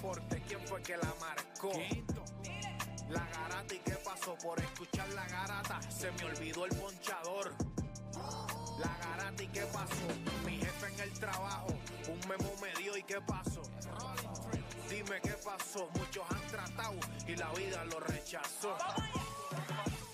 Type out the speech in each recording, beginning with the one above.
deporte, ¿quién fue que la marcó? La garata y qué pasó por escuchar la garata, se me olvidó el ponchador. La garata y qué pasó, mi jefe en el trabajo, un memo me dio y qué pasó. Dime qué pasó, muchos han tratado y la vida lo rechazó.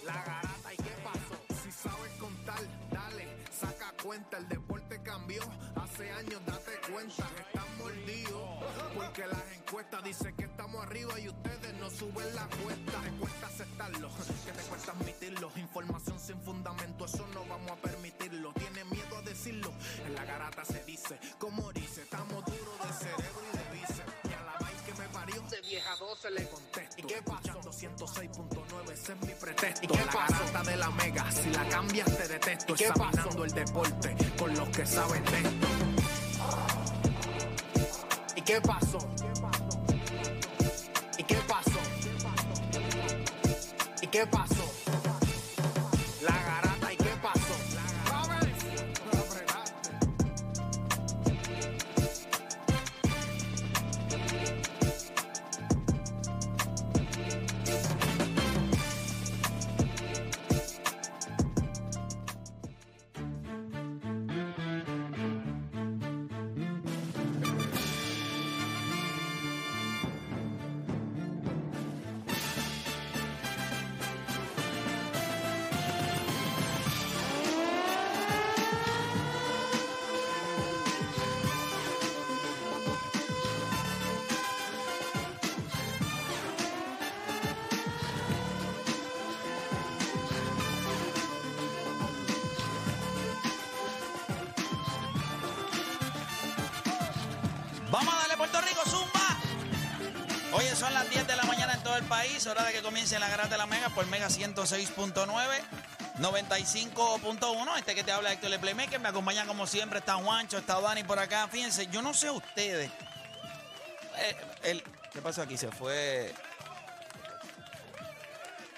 La garata y qué pasó, si sabes contar, dale, saca cuenta, el deporte cambió, hace años date cuenta, están mordidos, porque las dicen que estamos arriba y ustedes no suben la cuesta, te cuesta aceptarlo, que te cuesta admitirlo, información sin fundamento, eso no vamos a permitirlo, tiene miedo a decirlo, en la garata se dice, como dice, estamos duros de cerebro y de bíceps, y a la vaina que me parió, de vieja 12 le contesto, ¿y qué pasó? 106.9, ese es mi pretexto, ¿y qué la garata de la mega, si la cambias te detesto, ¿Y qué examinando el deporte con los que saben de esto. ¿Y qué pasó? ¿Y ¿Y qué pasó? Hora de que comience la garata de la Mega por Mega 106.9, 95.1. Este que te habla Héctor Le Playmaker, me acompaña como siempre, está Juancho, está Dani por acá. Fíjense, yo no sé ustedes. Eh, ¿Qué pasó aquí? Se fue.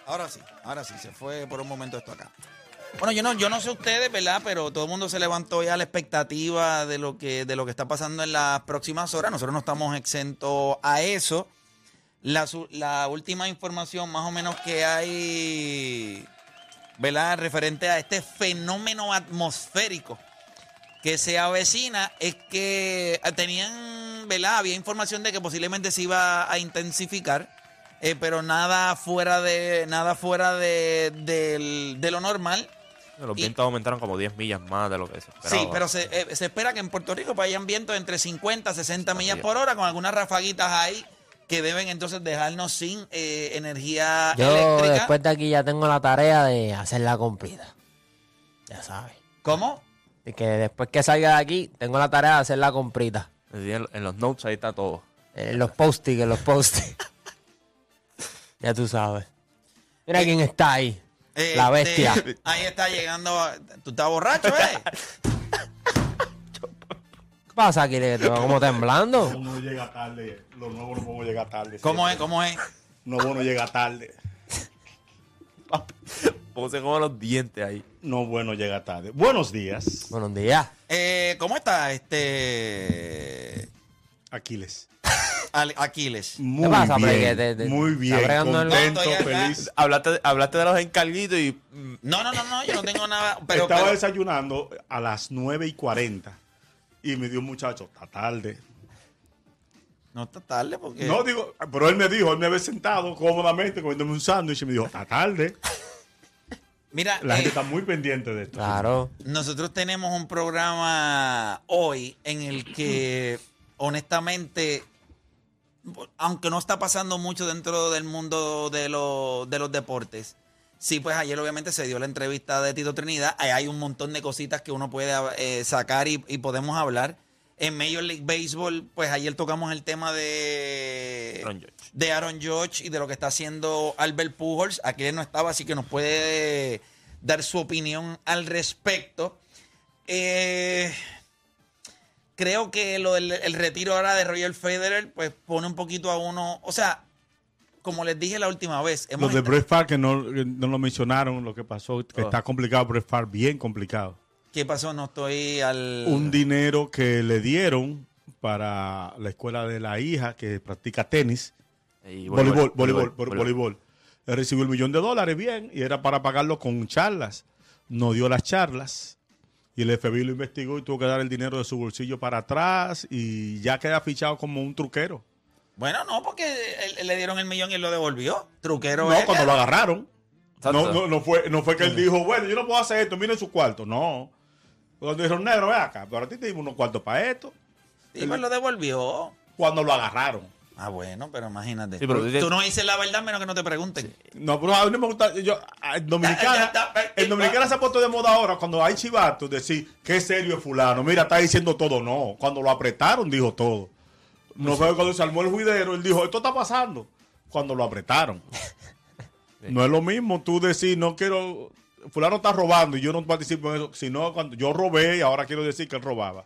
Ahora sí, ahora sí, se fue por un momento esto acá. Bueno, yo no, yo no sé ustedes, ¿verdad? Pero todo el mundo se levantó ya a la expectativa de lo que, de lo que está pasando en las próximas horas. Nosotros no estamos exentos a eso. La, su- la última información más o menos que hay, ¿verdad? Referente a este fenómeno atmosférico que se avecina es que tenían, ¿verdad? Había información de que posiblemente se iba a intensificar, eh, pero nada fuera de nada fuera de, de lo normal. Los Y- vientos aumentaron como 10 millas más de lo que se esperaba. Sí, pero se, eh, se espera que en Puerto Rico vayan vientos entre 50 y 60 millas millas. por hora, con algunas rafaguitas ahí que deben entonces dejarnos sin eh, energía Yo eléctrica. después de aquí ya tengo la tarea de hacer la comprida. Ya sabes. ¿Cómo? Y que después que salga de aquí, tengo la tarea de hacer la comprita. En, los notes ahí está todo. En los post-it, en los post-it. ya tú sabes. Mira Eh, quién está ahí. Eh, La bestia. este, ahí está llegando. ¿Tú estás borracho, eh? ¿Qué pasa aquí? Te va como temblando. Uno llega tarde, lo nuevo no podemos llegar tarde. ¿Cómo es? ¿Cómo es? No bueno llega tarde. Puse como los dientes ahí. No bueno llega tarde. Buenos días, Buenos días. Eh, ¿Cómo está este Aquiles. Ale- Aquiles? Muy pasa, bien, Play? Que te- te- muy está bien, bregando el- contento, No, estoy acá. feliz. Hablaste, hablaste de los encarguitos y. mm, No, no, no, no, yo no tengo nada. Pero, Estaba pero- desayunando a las 9 y 40 y me dio un muchacho, está tarde. no está tarde porque. No digo, pero él me dijo, él me había sentado cómodamente comiéndome un sándwich y me dijo, está tarde. Mira, La eh, gente está muy pendiente de esto. Claro. Nosotros tenemos un programa hoy en el que, honestamente, aunque no está pasando mucho dentro del mundo de, lo- de los deportes, sí, pues ayer obviamente se dio la entrevista de Tito Trinidad. Ahí hay un montón de cositas que uno puede eh, sacar y, y podemos hablar. En Major League Baseball, pues ayer tocamos el tema de Aaron de Aaron Judge y de lo que está haciendo Albert Pujols. Aquí él no estaba, así que nos puede dar su opinión al respecto. Eh, creo que lo del el retiro ahora de Roger Federer, pues pone un poquito a uno. O sea, como les dije la última vez, hemos Los de Brett Favre que no, no lo mencionaron, lo que pasó, que Oh. está complicado Brett Favre, bien complicado. ¿Qué pasó? No estoy al. Un dinero que le dieron para la escuela de la hija que practica tenis. Y Voleibol, voleibol, voleibol, voleibol. Él recibió el millón de dólares, bien, y era para pagarlo con charlas. No dio las charlas. Y el FBI lo investigó y tuvo que dar el dinero de su bolsillo para atrás y ya queda fichado como un truquero. Bueno, no, porque él- él le dieron el millón y él lo devolvió. Truquero No, cuando lo agarraron. No, no, no fue, no fue que él dijo, bueno, yo no puedo hacer esto, miren su cuarto. No. Cuando dijeron, negro, ve acá, pero a ti te dimos unos cuartos para esto. Sí, pues lo devolvió. Cuando lo agarraron. Ah, bueno, pero imagínate. Sí, pero tú tú no dices la verdad menos que no te pregunten. No, pero a mí no me gusta. Yo, a- en Ya, Dominicana, en Dominicana se ha puesto de moda ahora cuando hay chivatos decir qué serio es Fulano. Mira, está diciendo todo. No, cuando lo apretaron, dijo todo. No fue cuando se armó el juidero, él dijo, esto está pasando. Cuando lo apretaron. no es lo mismo tú decir, no quiero. Fulano está robando y yo no participo en eso. Sino cuando yo robé y ahora quiero decir que él robaba.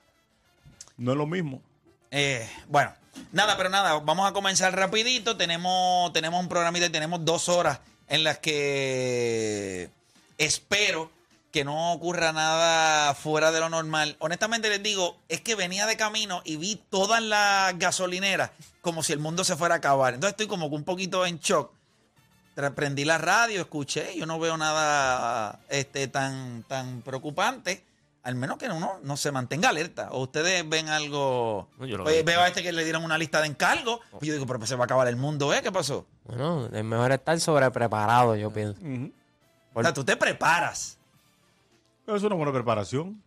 No es lo mismo. Eh, bueno, nada, pero nada, vamos a comenzar rapidito. Tenemos, tenemos un programita y tenemos dos horas en las que espero que no ocurra nada fuera de lo normal. Honestamente les digo, es que venía de camino y vi todas las gasolineras como si el mundo se fuera a acabar. Entonces estoy como que un poquito en shock. Prendí la radio, escuché, yo no veo nada este, tan, tan preocupante. Al menos que uno no se mantenga alerta. O ustedes ven algo. No, yo Oye, veo. a este que le dieron una lista de encargos. Pues yo digo, pero pues se va a acabar el mundo, ¿eh? ¿Qué pasó? Bueno, es mejor estar sobrepreparado, yo pienso. O sea, tú te preparas. Es una buena preparación.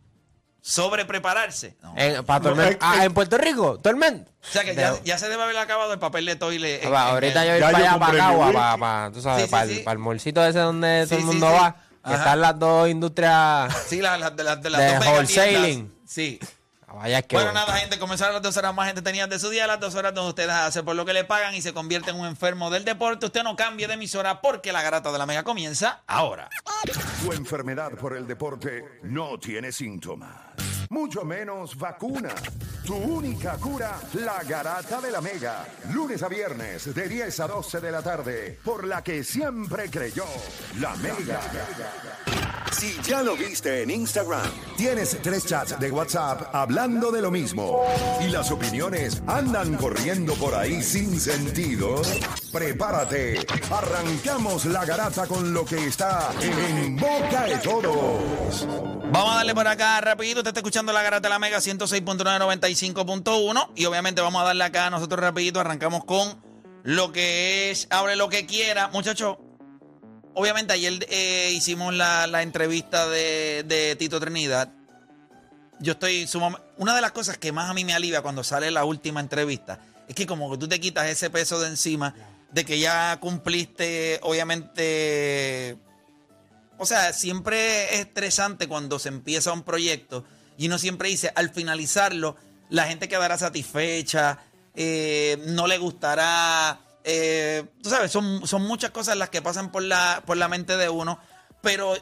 Sobre prepararse. No. En, para No, tormenta- eh, ah, en Puerto Rico, tormenta. o sea que ya, ya se debe haber acabado el papel de toile. en- en ahorita el- yo voy para allá, para Cagua, para, para, tú sabes, Sí, sí, para, sí. el, para el morcito ese donde Sí, todo el mundo sí. va. Que están las dos industrias. Sí, las las de las de las De dos wholesaling. Sí. Vaya que bueno, nada, gente, comenzaron las dos horas más entretenidas de su día, las dos horas donde ustedes hacen por lo que le pagan y se convierte en un enfermo del deporte. Usted no cambie de emisora porque la garata de la mega comienza ahora. Tu enfermedad por el deporte no tiene síntomas, mucho menos vacuna. Tu única cura, la garata de la mega. Lunes a viernes de 10 a 12 de la tarde, por la que siempre creyó, la mega. Si ya lo viste en Instagram, tienes tres chats de WhatsApp hablando de lo mismo y las opiniones andan corriendo por ahí sin sentido, prepárate. Arrancamos la garata con lo que está en boca de todos. Vamos a darle por acá rapidito. Usted está escuchando la garata de la Mega 106.995.1 y obviamente vamos a darle acá nosotros rapidito. Arrancamos con lo que es Hable lo que quiera. Muchachos, obviamente ayer eh, hicimos la, la entrevista de, de Tito Trinidad. Yo estoy sumamente... Una de las cosas que más a mí me alivia cuando sale la última entrevista es que como que tú te quitas ese peso de encima de que ya cumpliste, obviamente, o sea, siempre es estresante cuando se empieza un proyecto y uno siempre dice, al finalizarlo, la gente quedará satisfecha, eh, no le gustará. eh, tú sabes, son, son muchas cosas las que pasan por la, por la mente de uno, pero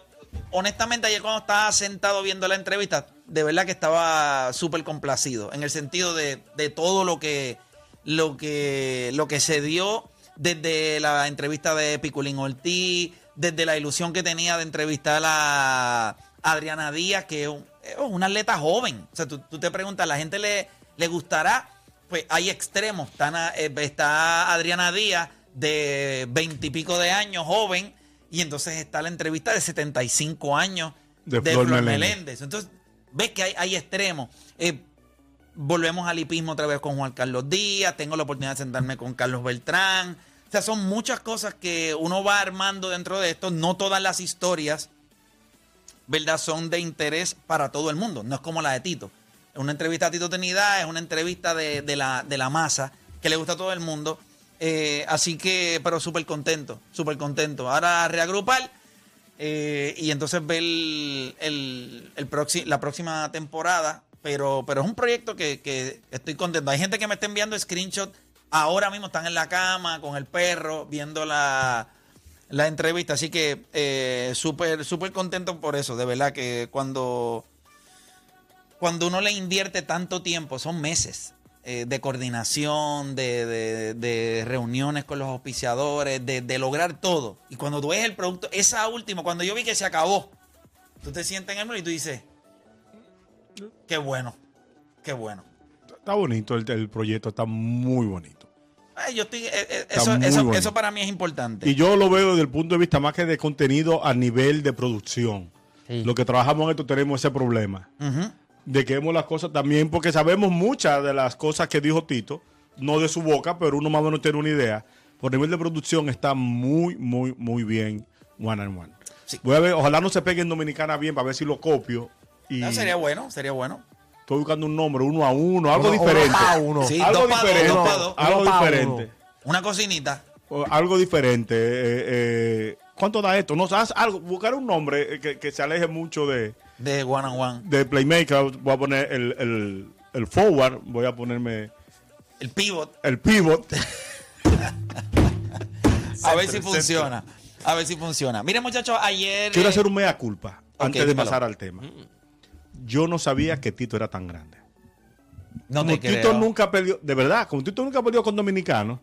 honestamente ayer cuando estaba sentado viendo la entrevista, de verdad que estaba súper complacido, en el sentido de, de todo lo que, lo, que, lo que se dio desde la entrevista de Piculín Ortiz, desde la ilusión que tenía de entrevistar a Adriana Díaz, que es un- es una atleta joven. O sea, tú, tú te preguntas, ¿a la gente le, le gustará? Pues hay extremos. Están a- eh, está Adriana Díaz de veintipico de años, joven, y entonces está la entrevista de 75 años De de, Flor Flor, Meléndez. Meléndez. Entonces, ves que hay, hay extremos. Eh, volvemos al hipismo otra vez con Juan Carlos Díaz, tengo la oportunidad de sentarme con Carlos Beltrán. O sea, son muchas cosas que uno va armando dentro de esto. No todas las historias, ¿verdad? Son de interés para todo el mundo. No es como la de Tito. Una entrevista a Tito Trinidad es una entrevista de, de la, de la masa que le gusta a todo el mundo. Eh, así que, pero súper contento, súper contento. Ahora reagrupar eh, y entonces ver el, el- el la próxima temporada. Pero, pero es un proyecto que, que estoy contento. Hay gente que me está enviando screenshots. Ahora mismo están en la cama con el perro viendo la, la entrevista. Así que eh, súper, súper contento por eso. De verdad que cuando, cuando uno le invierte tanto tiempo, son meses eh, de coordinación, de, de- reuniones con los auspiciadores, de, lograr todo. Y cuando tú ves el producto, esa última, cuando yo vi que se acabó, tú te sientes en el y tú dices, qué bueno, qué bueno. Está bonito, el, el proyecto está muy bonito. Ay, yo estoy, eh, eh, eso, muy eso, bueno. eso para mí es importante. Y yo lo veo desde el punto de vista más que de contenido a nivel de producción. Sí. Lo que trabajamos en esto tenemos ese problema. De que vemos las cosas también, porque sabemos muchas de las cosas que dijo Tito, no de su boca, pero uno más o menos tiene una idea. Por nivel de producción está muy, muy, muy bien one and one. Sí. Voy a ver, ojalá no se pegue en Dominicana bien para ver si lo copio. Y No, sería bueno, sería bueno. Estoy buscando un nombre, uno a uno, algo Uno- diferente. uno. Sí, algo dos pa' dos, diferente. dos pa' dos. Algo diferente. Una cocinita. O algo diferente. eh, eh, ¿Cuánto da esto? No, haz algo, buscar un nombre eh, que, que se aleje mucho de, De one on one. de Playmaker. Voy a poner el, el, el forward, voy a ponerme El pivot. el pivot. A ver si funciona. A ver si funciona. Miren, muchachos, ayer. Quiero eh, hacer un mea culpa antes de dímelo. pasar al tema. Yo no sabía que Tito era tan grande. No como te Tito creo. nunca perdió, de verdad, como Tito nunca perdió con dominicanos,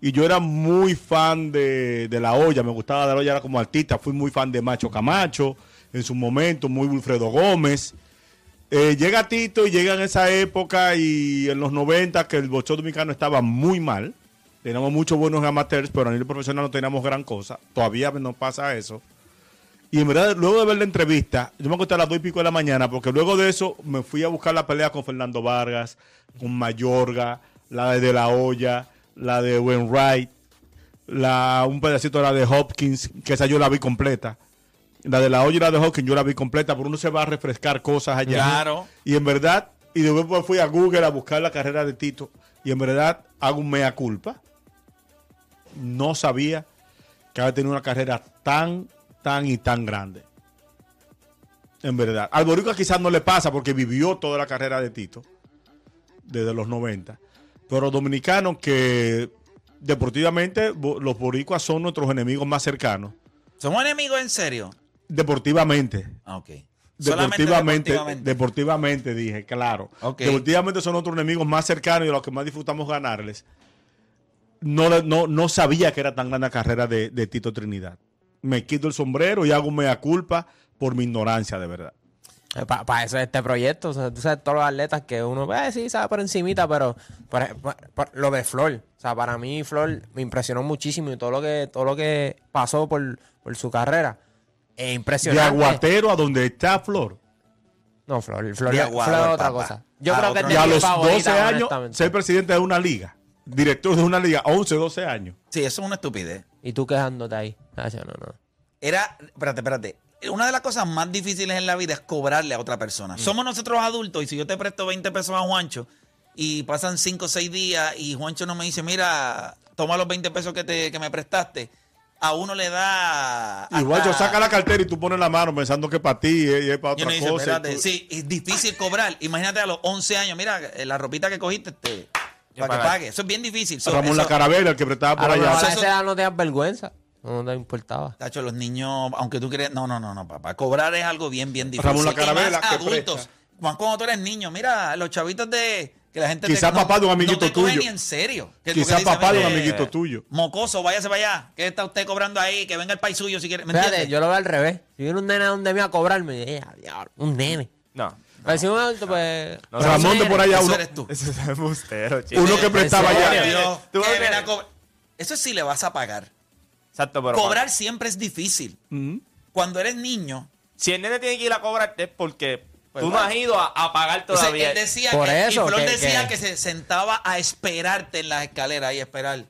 y yo era muy fan de, de La Olla, me gustaba de La Olla, era como artista, fui muy fan de Macho Camacho, en su momento, muy Wilfredo Gómez. Eh, llega Tito y llega en esa época y en los 90 que el boxeo dominicano estaba muy mal. Teníamos muchos buenos amateurs, pero a nivel profesional no teníamos gran cosa. Todavía no pasa eso. Y en verdad, luego de ver la entrevista, yo me acosté a las dos y pico de la mañana, porque luego de eso me fui a buscar la pelea con Fernando Vargas, con Mayorga, la de De La Hoya, la de Wainwright, la, un pedacito de la de Hopkins, que esa yo la vi completa. La de La Hoya y la de Hopkins yo la vi completa, pero uno se va a refrescar cosas allá. Claro. Y en verdad, y después fui a Google a buscar la carrera de Tito, y en verdad hago un mea culpa. No sabía que había tenido una carrera tan, tan y tan grande. En verdad. Al Boricua quizás no le pasa porque vivió toda la carrera de Tito, desde los 90. Pero dominicanos que deportivamente, los boricuas son nuestros enemigos más cercanos. ¿Somos enemigos en serio? Deportivamente. Ah, ok. Deportivamente, deportivamente. deportivamente dije, claro. Ok. Deportivamente son nuestros enemigos más cercanos y a los que más disfrutamos ganarles. No, no, no sabía que era tan grande la carrera de, de Tito Trinidad. Me quito el sombrero y hago mea culpa por mi ignorancia, de verdad. Para eso es este proyecto. O sea, tú sabes, todos los atletas que uno, eh, sí, sabe por encimita, pero por- por- por- lo de Flor. O sea, para mí Flor me impresionó muchísimo y todo lo que, todo lo que pasó por, por su carrera. Es De impresionante. aguatero a donde está Flor. No, Flor, Flor, De Flor es otra papá. cosa. Yo Ah, creo que es de a los favoritas, 12 años, ser presidente de una liga. Director de una liga, 11, 12 años. Sí, eso es una estupidez. Y tú quejándote ahí. Ah, no, no. Era, espérate, espérate. Una de las cosas más difíciles en la vida es cobrarle a otra persona. Somos nosotros adultos y si yo te presto 20 pesos a Juancho y pasan 5 o 6 días y Juancho no me dice, mira, toma los 20 pesos que, te, que me prestaste, a uno le da... Igual yo hasta- saca la cartera y tú pones la mano pensando que es para ti eh, y es para otra dice, cosa. tú- sí, es difícil cobrar. Imagínate a los 11 años, mira, eh, la ropita que cogiste, para que pague. Eso es bien difícil. So, Ramón eso- La Carabela, el que prestaba por A lo allá. mejor a Eso- esa edad no te das vergüenza. No te importaba. Tacho, los niños, aunque tú crees, no, no, no, no, papá. Cobrar es algo bien, bien difícil. Ramón La Carabela, más adultos. Más cuando tú eres niño, mira, los chavitos de que la gente Quizá no- papá de un amiguito no te tuyo. ni en serio. Que- Quizá porque dice, papá de un "Mire, amiguito tuyo. Mocoso, váyase para allá. ¿Qué está usted cobrando ahí? Que venga el país suyo si quiere. ¿Me Fíjate, entiendes? yo lo veo al revés. Si viene un nene donde me a cobrarme, eh, diablo, un nene. No. Pero si un adulto, pues. No, pues, Ramón de por allá, Eso uno, eres tú. Ese es embustero, chico. uno que ¿En prestaba allá. No cobrar. Eso sí le vas a pagar. Exacto, pero. Cobrar siempre es difícil. Cuando eres niño, Si el nene tiene que ir a cobrarte es porque Pues tú no has ido a, a pagar Entonces, todavía. él decía Por que, eso, y Flor que- decía que- que... se sentaba a esperarte en las escaleras y esperar.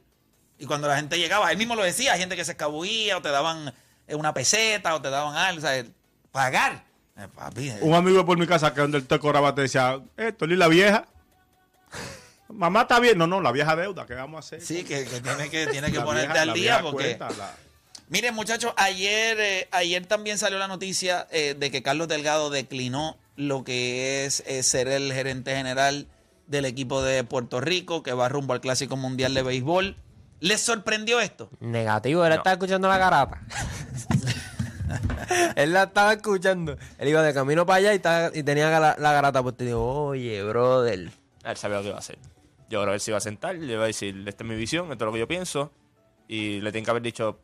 Y cuando la gente llegaba, él mismo lo decía, gente que se escabullía o te daban eh, una peseta o te daban algo, o sea, pagar. Eh, papi, eh, Un amigo por mi casa que donde él te cobraba te decía, esto y la vieja. Mamá está bien. No, no, la vieja deuda, ¿qué vamos a hacer? sí, que, que tiene que, tiene que ponerte vieja- al la día porque... cuenta, la- Miren, muchachos, ayer, eh, ayer también salió la noticia eh, de que Carlos Delgado declinó lo que es eh, ser el gerente general del equipo de Puerto Rico, que va rumbo al Clásico Mundial de Béisbol. ¿Les sorprendió esto? Negativo, él No. estaba escuchando la garata. él la estaba escuchando. Él iba de camino para allá y, estaba- y tenía la, la garata. Pues te digo, oye, brother. Él sabía lo que iba a hacer. Yo creo que él se iba a sentar, le iba a decir, esta es mi visión, esto es lo que yo pienso. Y le tienen que haber dicho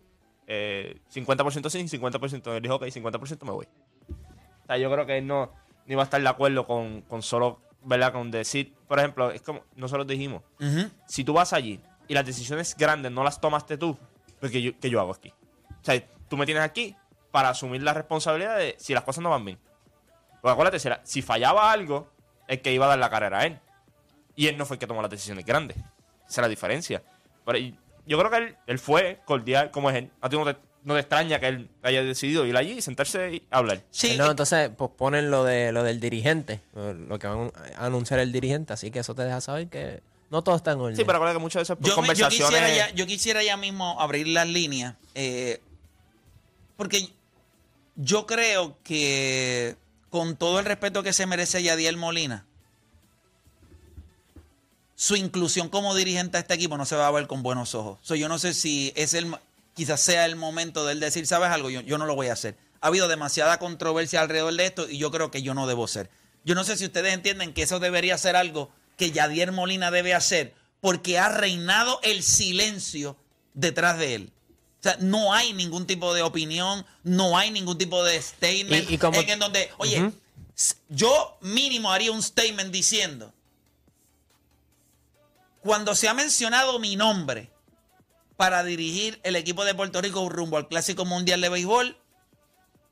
eh, 50% sí, 50% él dijo, ok, 50% me voy. O sea, yo creo que él no, no iba a estar de acuerdo con, con solo ¿verdad? Con decir, por ejemplo, es como nosotros dijimos, si tú vas allí y las decisiones grandes no las tomaste tú, pues ¿qué yo, qué yo hago aquí? O sea, tú me tienes aquí para asumir la responsabilidad de si las cosas no van bien. Porque acuérdate, si, si fallaba algo, el que iba a dar la carrera a él. Y él no fue el que tomó las decisiones grandes. Esa es la diferencia. Pero y- yo creo que él, él fue cordial como es él. A ti no te, no te extraña que él haya decidido ir allí y sentarse y hablar. Sí, No, entonces posponen lo de lo del dirigente, lo que van a anunciar el dirigente, así que eso te deja saber que no todo está en orden. Sí, pero acuérdate que muchas veces por yo, me- yo conversaciones... quisiera ya, yo quisiera ya mismo abrir las líneas. eh, porque yo creo que con todo el respeto que se merece Yadiel Molina, su inclusión como dirigente a este equipo no se va a ver con buenos ojos. So, yo no sé si es el quizás sea el momento de él decir, ¿sabes algo? Yo, yo no lo voy a hacer. Ha habido demasiada controversia alrededor de esto y yo creo que yo no debo ser. Yo no sé si ustedes entienden que eso debería ser algo que Yadier Molina debe hacer porque ha reinado el silencio detrás de él. O sea, no hay ningún tipo de opinión, no hay ningún tipo de statement Y- y como- en, en donde, oye, yo mínimo haría un statement diciendo, cuando se ha mencionado mi nombre para dirigir el equipo de Puerto Rico rumbo al Clásico Mundial de Béisbol,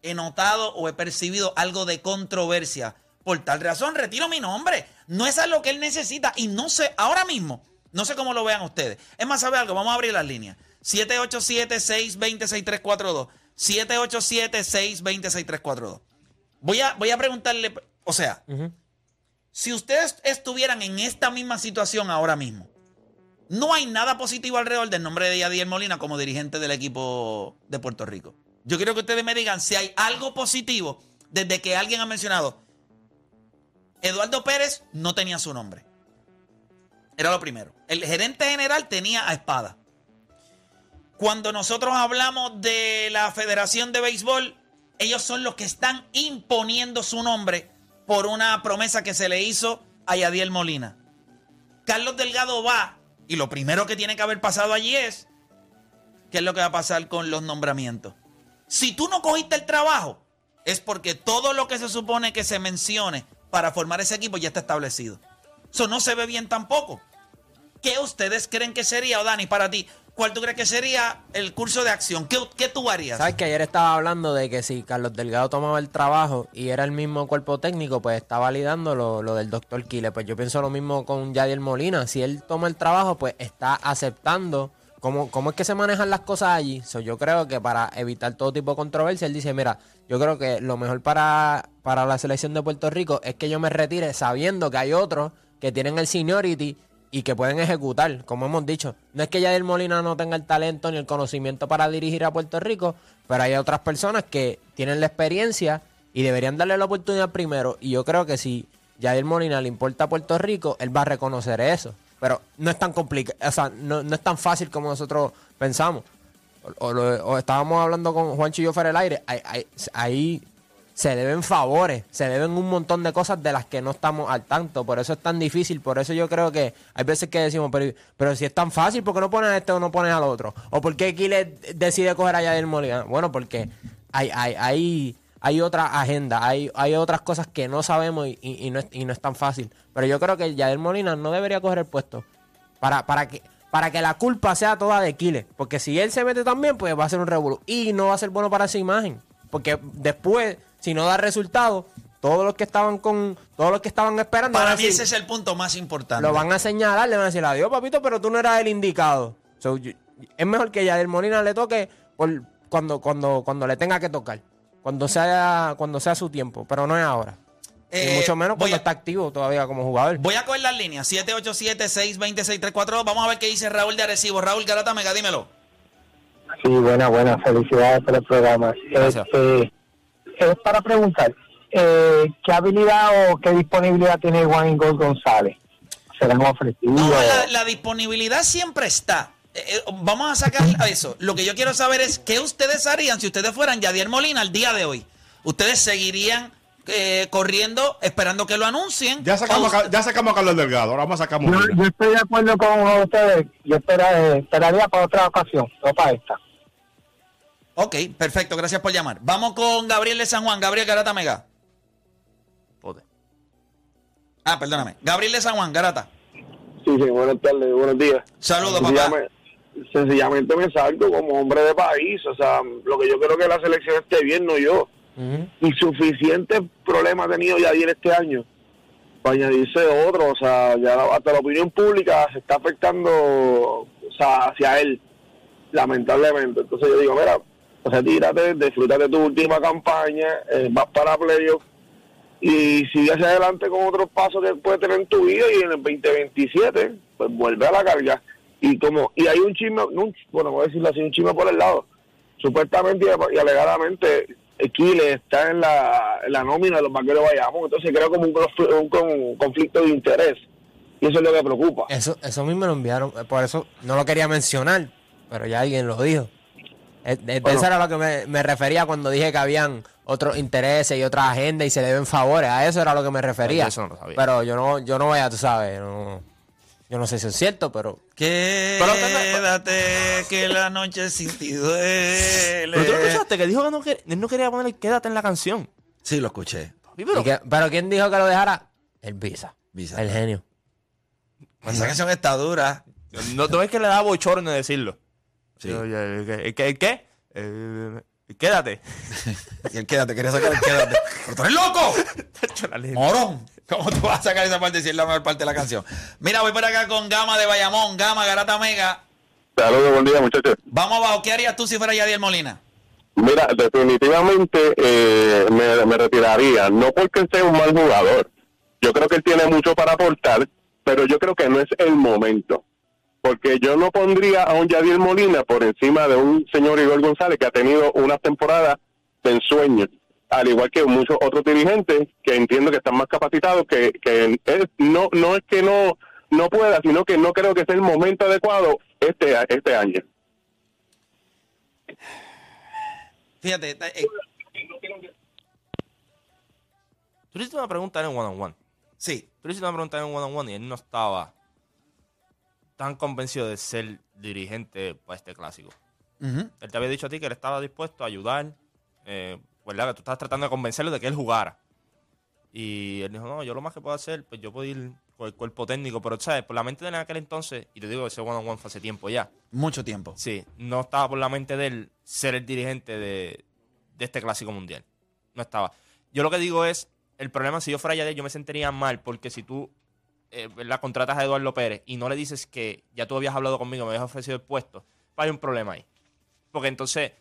he notado o he percibido algo de controversia. Por tal razón, retiro mi nombre. No es algo que él necesita y no sé, ahora mismo, no sé cómo lo vean ustedes. Es más, ¿sabe algo? Vamos a abrir las líneas. 787-620-6342. 787-620-6342. Voy a, voy a preguntarle, o sea, si ustedes estuvieran en esta misma situación ahora mismo, no hay nada positivo alrededor del nombre de Yadier Molina como dirigente del equipo de Puerto Rico. Yo quiero que ustedes me digan si hay algo positivo desde que alguien ha mencionado. Eduardo Pérez no tenía su nombre. Era lo primero. El gerente general tenía a Espada. Cuando nosotros hablamos de la Federación de Béisbol, ellos son los que están imponiendo su nombre por una promesa que se le hizo a Yadiel Molina. Carlos Delgado va y lo primero que tiene que haber pasado allí es qué es lo que va a pasar con los nombramientos. Si tú no cogiste el trabajo, es porque todo lo que se supone que se mencione para formar ese equipo ya está establecido. Eso no se ve bien tampoco. ¿Qué ustedes creen que sería, o Dani, para ti? ¿Cuál tú crees que sería el curso de acción? ¿Qué, qué tú harías? Sabes que ayer estaba hablando de que si Carlos Delgado tomaba el trabajo y era el mismo cuerpo técnico, pues está validando lo, lo del doctor Kile. Pues yo pienso lo mismo con Yadiel Molina. Si él toma el trabajo, pues está aceptando cómo, cómo es que se manejan las cosas allí. So, yo creo que para evitar todo tipo de controversia, él dice, mira, yo creo que lo mejor para, para la selección de Puerto Rico es que yo me retire sabiendo que hay otros que tienen el seniority y que pueden ejecutar, como hemos dicho. No es que Yadier Molina no tenga el talento ni el conocimiento para dirigir a Puerto Rico, pero hay otras personas que tienen la experiencia y deberían darle la oportunidad primero. Y yo creo que si Yadier Molina le importa a Puerto Rico, él va a reconocer eso. Pero no es tan complicado, o sea, no, no es tan fácil como nosotros pensamos. O, o estábamos hablando con Juan Chillo fuera del aire, ahí se deben favores, se deben un montón de cosas de las que no estamos al tanto. Por eso es tan difícil, por eso yo creo que hay veces que decimos, pero, pero si es tan fácil, ¿por qué no pones a este o no pones al otro? ¿O por qué decide coger a Yadier Molina? Bueno, porque hay, hay, hay, hay otra agenda, hay, hay otras cosas que no sabemos y, no, es, y no es tan fácil. Pero yo creo que Yadier Molina no debería coger el puesto para, para que para que la culpa sea toda de Kile. Porque si él se mete también, pues va a ser un revolú. Y no va a ser bueno para esa imagen. Porque después, si no da resultado, todos los que estaban con, todos los que estaban esperando para mí decir- ese es el punto más importante. lo van a señalar, le van a decir, adiós papito, pero tú no eras el indicado. So, yo- es mejor que Yadier Molina le toque por, cuando, cuando, cuando le tenga que tocar. Cuando sea, cuando sea su tiempo, pero no es ahora. Eh, y mucho menos cuando a- está activo todavía como jugador. Voy a coger las líneas. 787-620-6342. Vamos a ver qué dice Raúl de Arecibo. Raúl Garata Mega, dímelo. Sí, buena, buena. Felicidades por el programa. Gracias. Este, es para preguntar, eh, ¿qué habilidad o qué disponibilidad tiene Juan Ingol González? ¿Se le han ofrecido? No, la, la disponibilidad siempre está. Eh, eh, vamos a sacar a eso. Lo que yo quiero saber es qué ustedes harían si ustedes fueran Yadier Molina al día de hoy. ¿Ustedes seguirían eh, corriendo esperando que lo anuncien? Ya sacamos, ¿O a, ya sacamos a Carlos Delgado, ahora vamos a sacar a Yo, Molina. yo estoy de acuerdo con ustedes. Yo espera- eh, esperaría para otra ocasión, no para esta. Ok, perfecto. Gracias por llamar. Vamos con Gabriel de San Juan. Gabriel Garata Mega. Pote. Ah, perdóname. Gabriel de San Juan, Garata. Sí, sí, buenas tardes, buenos días. Saludos, papá. Sencillamente, sencillamente me salgo como hombre de país. O sea, lo que yo quiero que la selección esté bien, no yo. Y suficientes problemas ha tenido Yadier este año para añadirse otro. O sea, ya hasta la opinión pública se está afectando o sea, hacia él, lamentablemente. Entonces yo digo, mira, o sea, tírate, disfrútate tu última campaña, eh, vas para playoff y sigue hacia adelante con otros pasos que puedes tener en tu vida y en el 2027 pues vuelve a la carga y como y hay un chisme no un- bueno voy a decirlo así un chisme por el lado supuestamente y, alegadamente Kile está en la, la nómina de los vaqueros de Bayamón entonces creo como un, un con- conflicto de interés y eso es lo que preocupa Eso, eso me lo enviaron. Por eso no lo quería mencionar, pero ya alguien lo dijo. De- de Bueno. Eso era lo que me, me refería cuando dije que habían otros intereses y otras agendas y se deben favores. A eso era lo que me refería. Eso no lo sabía. Pero yo no, yo no vaya, tú sabes. no- yo no sé si es cierto, pero Quédate que la noche sin ti duele. Pero tú lo escuchaste que dijo que no, no quería poner el quédate en la canción. Sí, lo escuché. Pero- ¿Y qué- pero ¿quién dijo que lo dejara? El Visa. Visa. El genio. Esa canción está dura. no, no es que le da bochorno decirlo. Sí. Yo, yo, ¿El qué? ¿El qué? ¿El qué? Eh, quédate. Y el quédate, quería sacar el quédate. ¡Pero tú eres loco! ¡Morón! ¿Cómo tú vas a sacar esa parte si es la mejor parte de la canción? Mira, voy por acá con Gama de Bayamón, Gama, Garata Mega. Saludos, buen día muchachos Vamos abajo. ¿Qué harías tú si fuera Yadiel Molina? Mira, definitivamente eh, me, me retiraría, no porque sea un mal jugador. Yo creo que él tiene mucho para aportar, pero yo creo que no es el momento. Porque yo no pondría a un Yadier Molina por encima de un señor Igor González que ha tenido una temporada de ensueño, al igual que muchos otros dirigentes que entiendo que están más capacitados, que, que no, no es que no, no pueda, sino que no creo que sea el momento adecuado este, este año. Fíjate, eh, Tú le hiciste una pregunta en one on one. sí. Tú hiciste una pregunta en one on one y él no estaba tan convencido de ser dirigente para este clásico. Él te había dicho a ti que él estaba dispuesto a ayudar, eh, ¿verdad? Que tú estabas tratando de convencerlo de que él jugara. Y él dijo, no, yo lo más que puedo hacer, pues yo puedo ir con el cuerpo técnico, pero, ¿sabes? Por la mente de él en aquel entonces, y te digo que ese one on one fue hace tiempo ya, Mucho tiempo. sí, no estaba por la mente de él ser el dirigente de, de este clásico mundial. No estaba. Yo lo que digo es, el problema, si yo fuera ya de él, yo me sentiría mal, porque si tú eh, ¿verdad? contratas a Eduardo Pérez y no le dices que ya tú habías hablado conmigo, me habías ofrecido el puesto, pues hay un problema ahí. Porque entonces,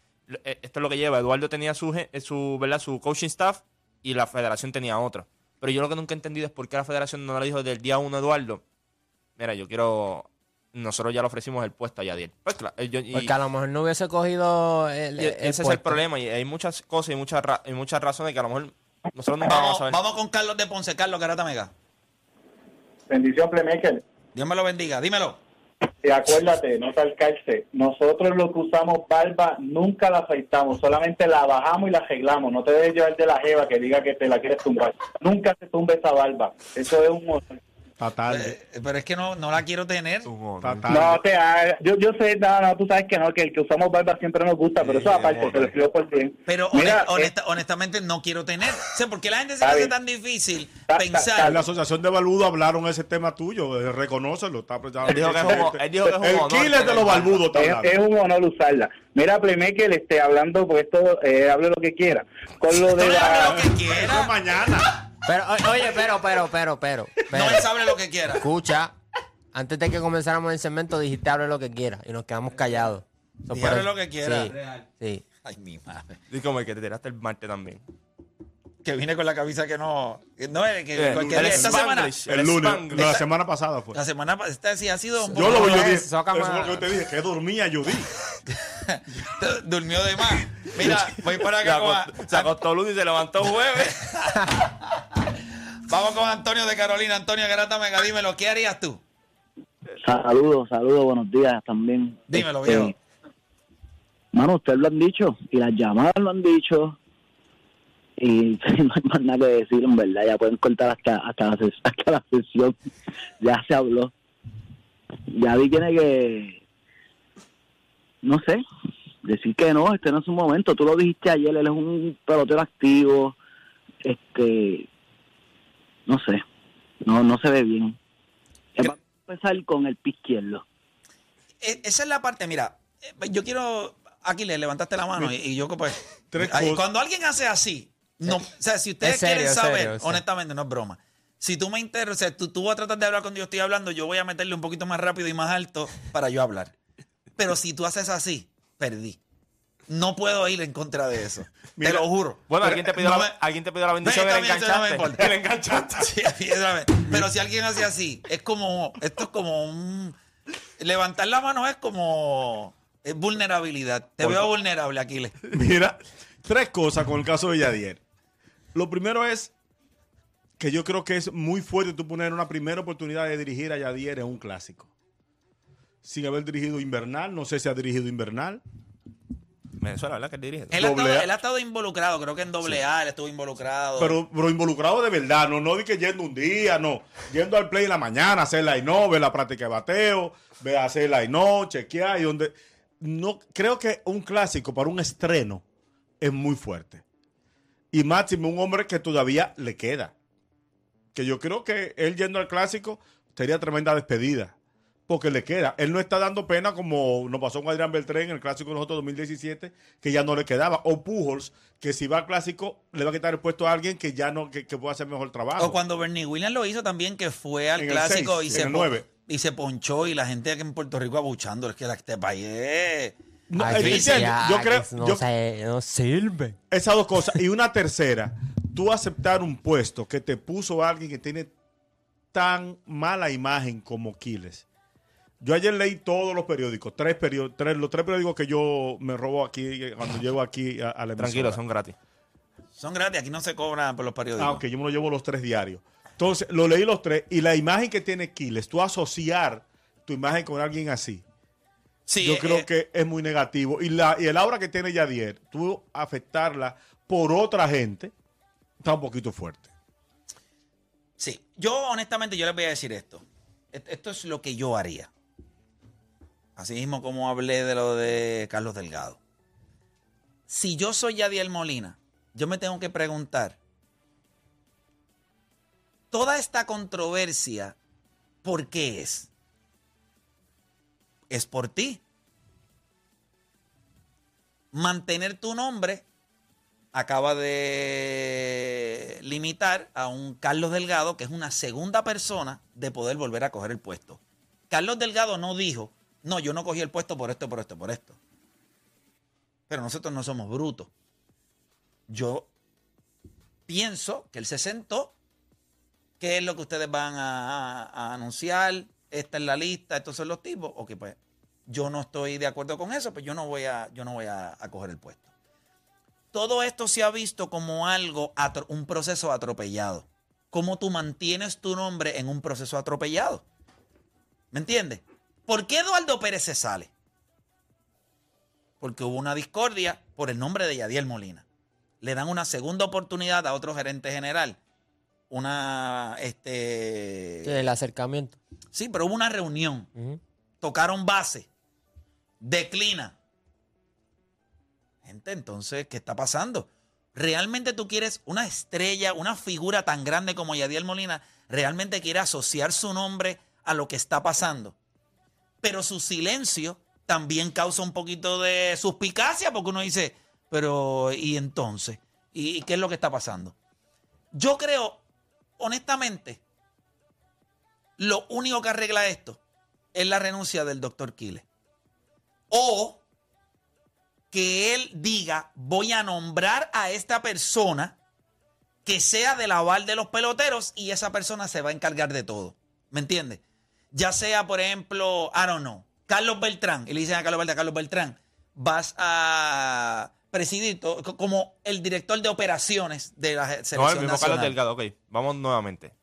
eh, esto es lo que lleva. Eduardo tenía su, eh, su, ¿verdad? su coaching staff y la federación tenía otro. Pero yo lo que nunca he entendido es por qué la federación no le dijo del día uno a Eduardo, mira, yo quiero... Nosotros ya le ofrecimos el puesto a Yadier. Pues claro, yo- y- Porque a lo mejor no hubiese cogido el, y el ese es el problema. Y hay muchas cosas y muchas, ra- y muchas razones que a lo mejor nosotros nunca vamos a saber. vamos con Carlos de Ponce. Carlos, Garata Mega. Bendición, Playmaker. Dios me lo bendiga. Dímelo. Y acuérdate, no calce. Nosotros lo que usamos barba nunca la afeitamos, solamente la bajamos y la arreglamos. No te debes llevar de la jeva que diga que te la quieres tumbar. Nunca se tumbe esa barba. Eso es un tarde. Eh, pero es que no, no la quiero tener. No te hagas. Yo, yo sé, no, no, tú sabes que no, que el que usamos barba siempre nos gusta, pero eso aparte, te lo escribo por bien. Pero Mira, honest- honesta- honestamente no quiero tener. O sea, ¿por qué la gente se hace tan difícil Ta- ta- pensar? En la asociación de Baludo hablaron ese tema tuyo, eh, reconócelo. Está Él dijo que es un- él dijo que es un El honor killer de los está Es, es un honor usarla. Mira, Playmaker, esté hablando, pues esto, eh, hable lo que quiera. Con lo de la... lo que quiera. mañana. Pero, o- oye, pero, pero, pero, pero. pero. No él sabe lo que quiera. Escucha, antes de que comenzáramos el segmento dijiste hable lo que quiera y nos quedamos callados. So, Di por hable eso- lo que quiera. Sí, sí. Ay, mi madre. Y como el que te tiraste el martes también. Que vine con la camisa que no. que No, es que Eh, cualquier el día. Esta semana. Spanglish. El El lunes. Spanglish. no, la semana pasada fue. La semana pasada esta sí ha sido un Yo lo vi, yo Eso dije. es, Eso Sócama. fue lo que te dije, que dormía yo di. Durmió de más. Mira, voy para Se acá con. acostó, se acostó lunes y se levantó jueves. Vamos con Antonio de Carolina. Antonio Garata Mega, dímelo. ¿Qué harías tú? Saludos, saludos, buenos días también. Dímelo, Este, viejo. Mano, ustedes lo han dicho y las llamadas lo han dicho y no hay más nada que decir, en verdad. Ya pueden cortar hasta hasta la, hasta la sesión. Ya se habló. Ya vi tiene que, no sé, decir que no, este no es un momento. Tú lo dijiste ayer, él es un pelotero activo. Este, no sé. No, no se ve bien. Va a empezar con el pie izquierdo. E- Esa es la parte, mira, eh, yo quiero, aquí le levantaste la mano y, y yo pues, ahí, cuando alguien hace así, no, o sea, si ustedes serio, quieren saber, serio, honestamente, no es broma. Si tú me interesa, o sea, tú, tú vas a tratar de hablar cuando yo estoy hablando, yo voy a meterle un poquito más rápido y más alto para yo hablar. Pero si tú haces así, perdí. No puedo ir en contra de eso. Mira, te lo juro. Bueno, alguien te pidió, no la, me- alguien te pidió la bendición y le no enganchaste. importa. Le enganchaste. Sí. Pero si alguien hace así, es como, esto es como un... Levantar la mano es como... Es vulnerabilidad. Te veo vulnerable, Aquiles. Mira, tres cosas con el caso de Yadier. Lo primero es que yo creo que es muy fuerte tú poner una primera oportunidad de dirigir a Yadier en un clásico. Sin haber dirigido Invernal, no sé si ha dirigido Invernal. Venezuela, ¿verdad? Que dirige. Él ha, Doble estado, A. él ha estado involucrado, creo que en doble A él estuvo involucrado. Pero, pero involucrado de verdad, no, no de que yendo un día, no. Yendo al play en la mañana, hacer la y no, ver la práctica de bateo, ver hacer la y no, chequear y donde. No, creo que un clásico para un estreno es muy fuerte. Y máximo un hombre que todavía le queda. Que yo creo que él yendo al clásico sería tremenda despedida. Porque le queda. Él no está dando pena como nos pasó con Adrián Beltrán en el clásico de nosotros 2017, que ya no le quedaba. O Pujols, que si va al clásico le va a quitar el puesto a alguien que ya no, que, que pueda hacer mejor trabajo. O cuando Bernie Williams lo hizo también, que fue al En el clásico seis, y, en se el pon- nueve. y se ponchó y la gente aquí en Puerto Rico abuchando. Es que la- este país es... No, ya, yo que creo, no, yo- se- no sirve. esas dos cosas. Y una tercera, tú aceptar un puesto que te puso alguien que tiene tan mala imagen como Quiles. Yo ayer leí todos los periódicos, tres periódicos, tres, los tres periódicos que yo me robo aquí eh, cuando llego aquí a, a la Tranquilo, son gratis. Son gratis, aquí no se cobran por los periódicos. Ah, ok, yo me lo llevo los tres diarios. Entonces, lo leí los tres y la imagen que tiene Quiles, tú asociar tu imagen con alguien así, Sí, yo eh, creo eh, que es muy negativo. Y, la, y el aura que tiene Yadier, tú afectarla por otra gente, está un poquito fuerte. Sí, yo honestamente yo les voy a decir esto. Et- Esto es lo que yo haría. Así mismo como hablé de lo de Carlos Delgado. Si yo soy Yadiel Molina, yo me tengo que preguntar, toda esta controversia, ¿por qué es? Es por ti. Mantener tu nombre acaba de limitar a un Carlos Delgado, que es una segunda persona, de poder volver a coger el puesto. Carlos Delgado no dijo, no, yo no cogí el puesto por esto, por esto, por esto. Pero nosotros no somos brutos. Yo pienso que él se sentó, qué es lo que ustedes van a, anunciar, esta es la lista, estos son los tipos, ok, pues yo no estoy de acuerdo con eso, pues yo no voy a, yo no voy a- a coger el puesto todo esto se ha visto como algo, un proceso atropellado. Cómo tú mantienes tu nombre en un proceso atropellado. ¿Me entiendes? ¿Por qué Eduardo Pérez se sale? Porque hubo una discordia por el nombre de Yadiel Molina. Le dan una segunda oportunidad a otro gerente general. Una, este... Sí, el acercamiento. Sí, pero hubo una reunión. Tocaron base. Declina. Gente, entonces, ¿qué está pasando? ¿Realmente tú quieres una estrella, una figura tan grande como Yadiel Molina? ¿Realmente quiere asociar su nombre a lo que está pasando? Pero su silencio también causa un poquito de suspicacia porque uno dice, pero ¿y entonces? ¿Y qué es lo que está pasando? Yo creo, honestamente, lo único que arregla esto es la renuncia del doctor Quiles. O que él diga, voy a nombrar a esta persona que sea del aval de los peloteros y esa persona se va a encargar de todo. ¿Me entiendes? Ya sea, por ejemplo, I don't know, Carlos Beltrán, y le dicen a Carlos Beltrán, Carlos Beltrán, vas a presidir como el director de operaciones de la selección No, el mismo Carlos nacional. Delgado, ok. Vamos nuevamente.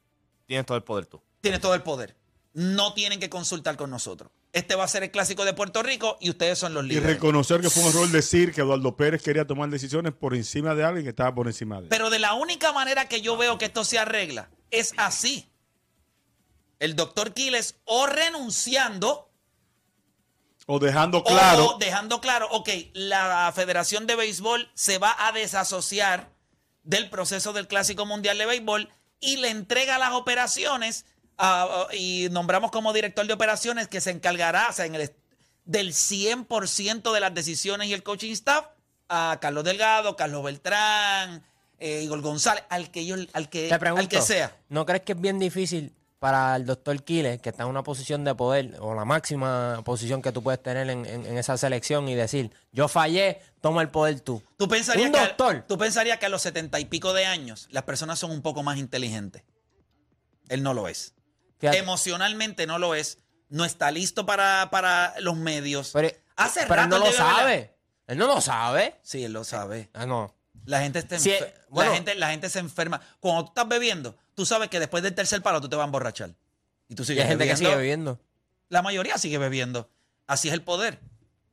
Tienes todo el poder tú. Tienes todo el poder. No tienen que consultar con nosotros. Este va a ser el clásico de Puerto Rico y ustedes son los Y líderes. reconocer que fue un error decir que Eduardo Pérez quería tomar decisiones por encima de alguien que estaba por encima de él. Pero de la única manera que yo veo que esto se arregla es así. El doctor Quiles o renunciando O dejando claro. o dejando claro, ok, la Federación de Béisbol se va a desasociar del proceso del Clásico Mundial de Béisbol y le entrega las operaciones a- a- y nombramos como director de operaciones que se encargará o sea, en el, del 100% de las decisiones y el coaching staff a Carlos Delgado, Carlos Beltrán, eh, Igor González, al que, yo, al que, Te pregunto, al que sea. ¿no crees que es bien difícil para el doctor Quiles, que está en una posición de poder, o la máxima posición que tú puedes tener en, en- en esa selección, y decir, yo fallé, toma el poder tú? ¿Tú pensarías, Un que, doctor. tú pensarías que a los setenta y pico de años las personas son un poco más inteligentes. Él no lo es. Fíjate. Emocionalmente no lo es. No está listo para, para los medios. Pero, Hace pero él no lo sabe. Él no lo sabe. Sí, él lo sabe. Ah, no. La gente, está bueno. la, gente, la gente se enferma. Cuando tú estás bebiendo, tú sabes que después del tercer palo tú te vas a emborrachar. Y tú Y sigues hay gente que bebiendo. sigue bebiendo. La mayoría sigue bebiendo. Así es el poder.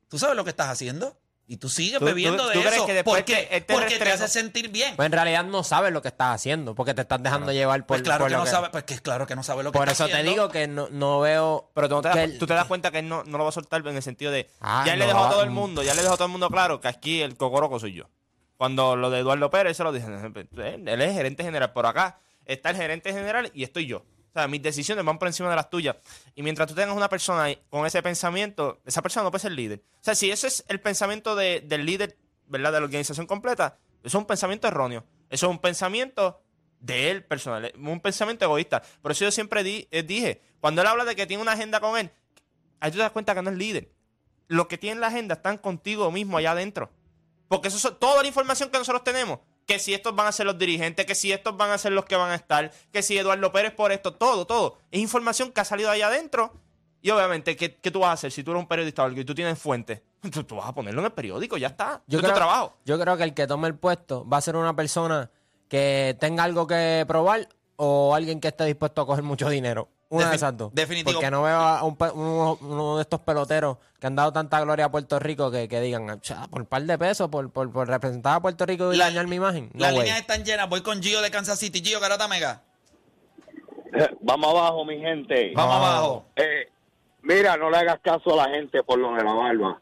Tú sabes lo que estás haciendo. Y tú sigues ¿Tú- bebiendo tú- de tú crees eso. que después ¿Por qué? que este Porque te hace sentir bien. Pues en realidad no sabes lo que estás haciendo, porque te estás dejando llevar por, Pues claro por que lo no sabe, pues que claro que no sabe lo que Por está eso te haciendo. digo que no, no veo. Pero tú, no te, das, que él- tú te das cuenta que él no, no lo va a soltar en el sentido de. Ah, ya le dejó a todo el mundo, ya le dejó a todo el mundo claro que aquí el cocoroco soy yo. Cuando lo de Eduardo Pérez se lo dije, él él es gerente general. Por acá está el gerente general y estoy yo. O sea, mis decisiones van por encima de las tuyas. Y mientras tú tengas una persona con ese pensamiento, esa persona no puede ser líder. O sea, si ese es el pensamiento de- del líder, ¿verdad? De la organización completa, eso es un pensamiento erróneo. Eso es un pensamiento de él personal, un pensamiento egoísta. Por eso yo siempre eh, dije, cuando él habla de que tiene una agenda con él, ahí tú te das cuenta que no es líder. Los que tienen la agenda están contigo mismo allá adentro. Porque eso es toda la información que nosotros tenemos. Que si estos van a ser los dirigentes, que si estos van a ser los que van a estar, que si Eduardo Pérez por esto, todo, todo. Es información que ha salido allá adentro. Y obviamente, ¿qué, qué tú vas a hacer? Si tú eres un periodista o algo y tú tienes fuentes, tú, tú vas a ponerlo en el periódico, ya está. yo es tu trabajo. yo creo que el que tome el puesto va a ser una persona que tenga algo que probar o alguien que esté dispuesto a coger mucho dinero. Una Defi- de esas dos. definitivo. Porque no veo a un uno, uno de estos peloteros que han dado tanta gloria a Puerto Rico que, que digan, "Cha, por un par de pesos, por, por, por representar a Puerto Rico y La- dañar mi imagen. No, Las líneas están llenas. Voy con Gio de Kansas City. Gio, Garata Mega. Vamos abajo, mi gente. Vamos abajo. Eh, mira, no le hagas caso a la gente por lo de la barba.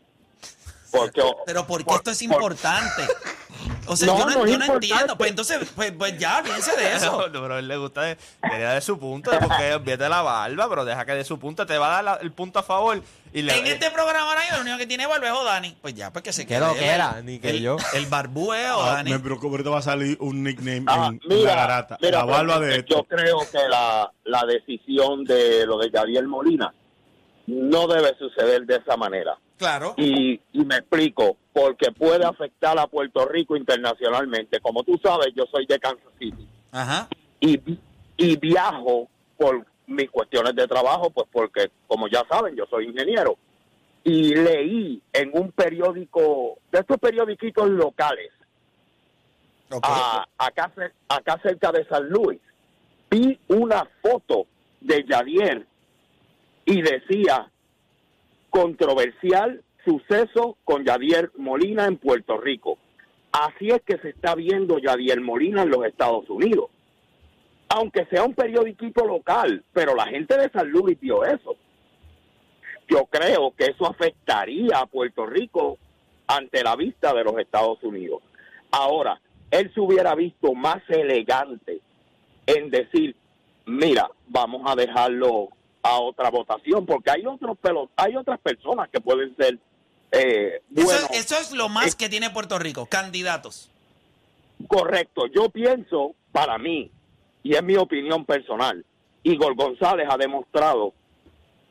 Porque, Pero ¿por qué por- esto es por- importante? O sea, No, yo no, no yo no entiendo. Pues entonces, pues, pues ya, piense de eso. No, pero a él le gusta de, su punto, porque olvídate la barba, pero deja que de su punto te va a dar la- el punto a favor. Y le, En este programa ahora yo, lo único que tiene barba es Dani. Pues ya, pues que se Que quede. lo que él. era, ni que el, yo. El barbú es Ah, Dani. me preocupa, ahorita va a salir un nickname Ah, en, mira, la garata. mira, la barba pero de Yo esto. creo que la, la decisión de lo de Gabriel Molina no debe suceder de esa manera. Claro. Y, y me explico, porque puede afectar a Puerto Rico internacionalmente. Como tú sabes, yo soy de Kansas City Ajá. y, y viajo por mis cuestiones de trabajo, pues porque, como ya saben, yo soy ingeniero. Y leí en un periódico, de estos periodiquitos locales, a- acá, acá cerca de San Luis, vi una foto de Yadier y decía controversial suceso con Yadier Molina en Puerto Rico. Así es que se está viendo Yadier Molina en los Estados Unidos. Aunque sea un periodiquito local, pero la gente de San Luis vio eso. Yo creo que eso afectaría a Puerto Rico ante la vista de los Estados Unidos. Ahora, él se hubiera visto más elegante en decir, mira, vamos a dejarlo a otra votación, porque hay otros hay otras personas que pueden ser eh, Eso, es lo más que tiene Puerto Rico, candidatos. Correcto, yo pienso, para mí, y es mi opinión personal, Igor González ha demostrado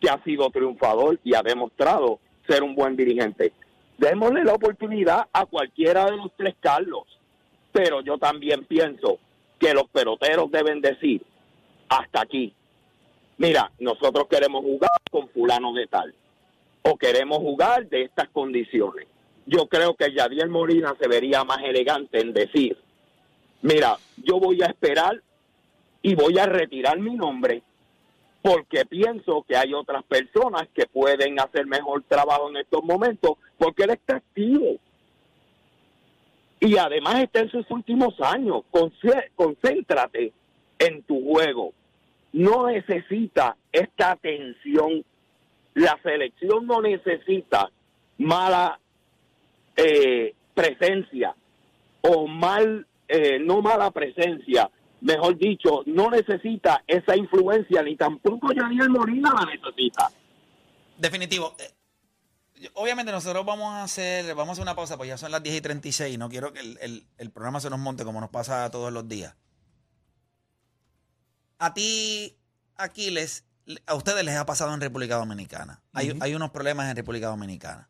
que ha sido triunfador y ha demostrado ser un buen dirigente. Démosle la oportunidad a cualquiera de los tres Carlos, pero yo también pienso que los peloteros deben decir, hasta aquí, mira, nosotros queremos jugar con fulano de tal, o queremos jugar de estas condiciones. Yo creo que Yadier Molina se vería más elegante en decir, mira, yo voy a esperar y voy a retirar mi nombre porque pienso que hay otras personas que pueden hacer mejor trabajo en estos momentos porque él está activo. Y además está en sus últimos años. Concéntrate en tu juego. No necesita esta atención. La selección no necesita mala eh, presencia o mal, eh, no mala presencia mejor dicho, no necesita esa influencia, ni tampoco Yaniel Molina la necesita. Definitivo. Eh, Obviamente nosotros vamos a hacer, vamos a hacer una pausa, pues ya son las 10 y 36. No quiero que el, programa se nos monte como nos pasa todos los días. A ti, Aquiles, a ustedes les ha pasado en República Dominicana. Hay, hay unos problemas en República Dominicana.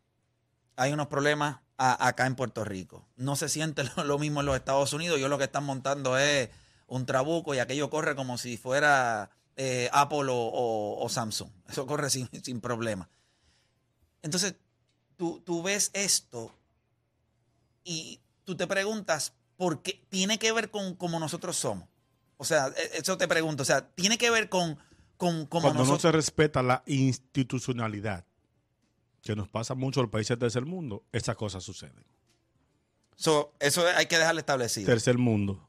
Hay unos problemas a- acá en Puerto Rico. No se siente lo, lo mismo en los Estados Unidos. Yo lo que están montando es un trabuco y aquello corre como si fuera eh, Apple o, o- o Samsung. Eso corre sin, sin problema. Entonces, tú, tú ves esto y tú te preguntas por qué tiene que ver con cómo nosotros somos. O sea, e- eso te pregunto. O sea, tiene que ver con, con Cuando no se respeta la institucionalidad, que nos pasa mucho en los países del tercer mundo, esas cosas suceden. So, eso hay que dejarlo establecido. Tercer mundo.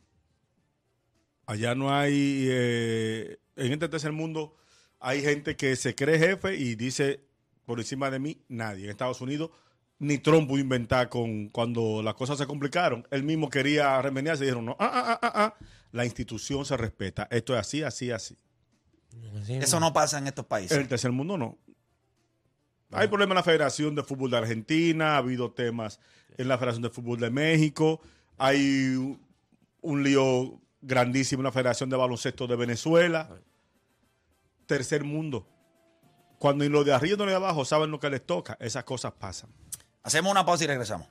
Allá no hay. eh, en este tercer mundo hay gente que se cree jefe y dice por encima de mí nadie. En Estados Unidos ni Trump pudo inventar con cuando las cosas se complicaron. Él mismo quería remediarse y dijeron, no, ah, ah, ah, ah, la institución se respeta. Esto es así, así, así. Eso no pasa en estos En países. el tercer mundo no. Hay problemas en la Federación de Fútbol de Argentina, ha habido temas en la Federación de Fútbol de México, hay un- un lío grandísimo en la Federación de Baloncesto de Venezuela. Tercer mundo. Cuando ni los de arriba ni los de abajo saben lo que les toca, esas cosas pasan. Hacemos una pausa y regresamos.